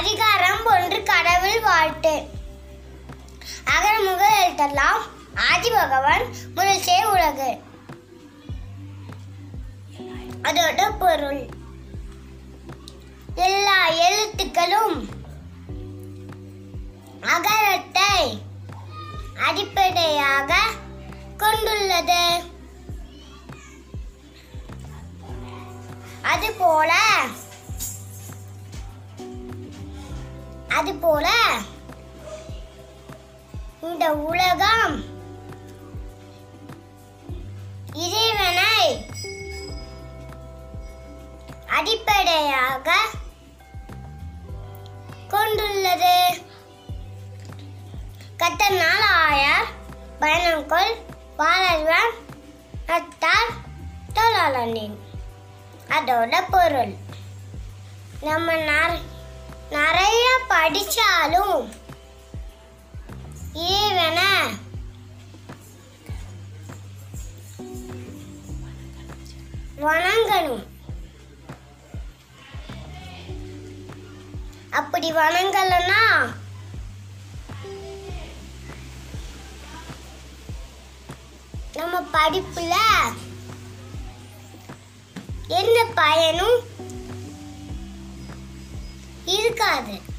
அதிகாரம் ஒன்று கடவுள் வாழ்த்து. அகர முதல் எழுத்தெல்லாம் ஆதி பகவான் முழுசே உலகு. அதோட பொருள். எல்லா எழுத்துக்களும் அகரத்தை அடிப்படையாக கொண்டுள்ளது. அதுபோல அதுபோல இந்த உலகம் இறைவனை அடிப்படையாக கொண்டுள்ளது. கத்தனால் ஆயார் பயணங்கொள் பாலர்வன் அத்தார் தொழிலாளனின் அதோட பொருள் நம்ம நற- படித்தாலும் படிச்சாலும் வணங்கணும். அப்படி வணங்கலன்னா நம்ம படிப்புல எந்த பயனும் இருக்காது.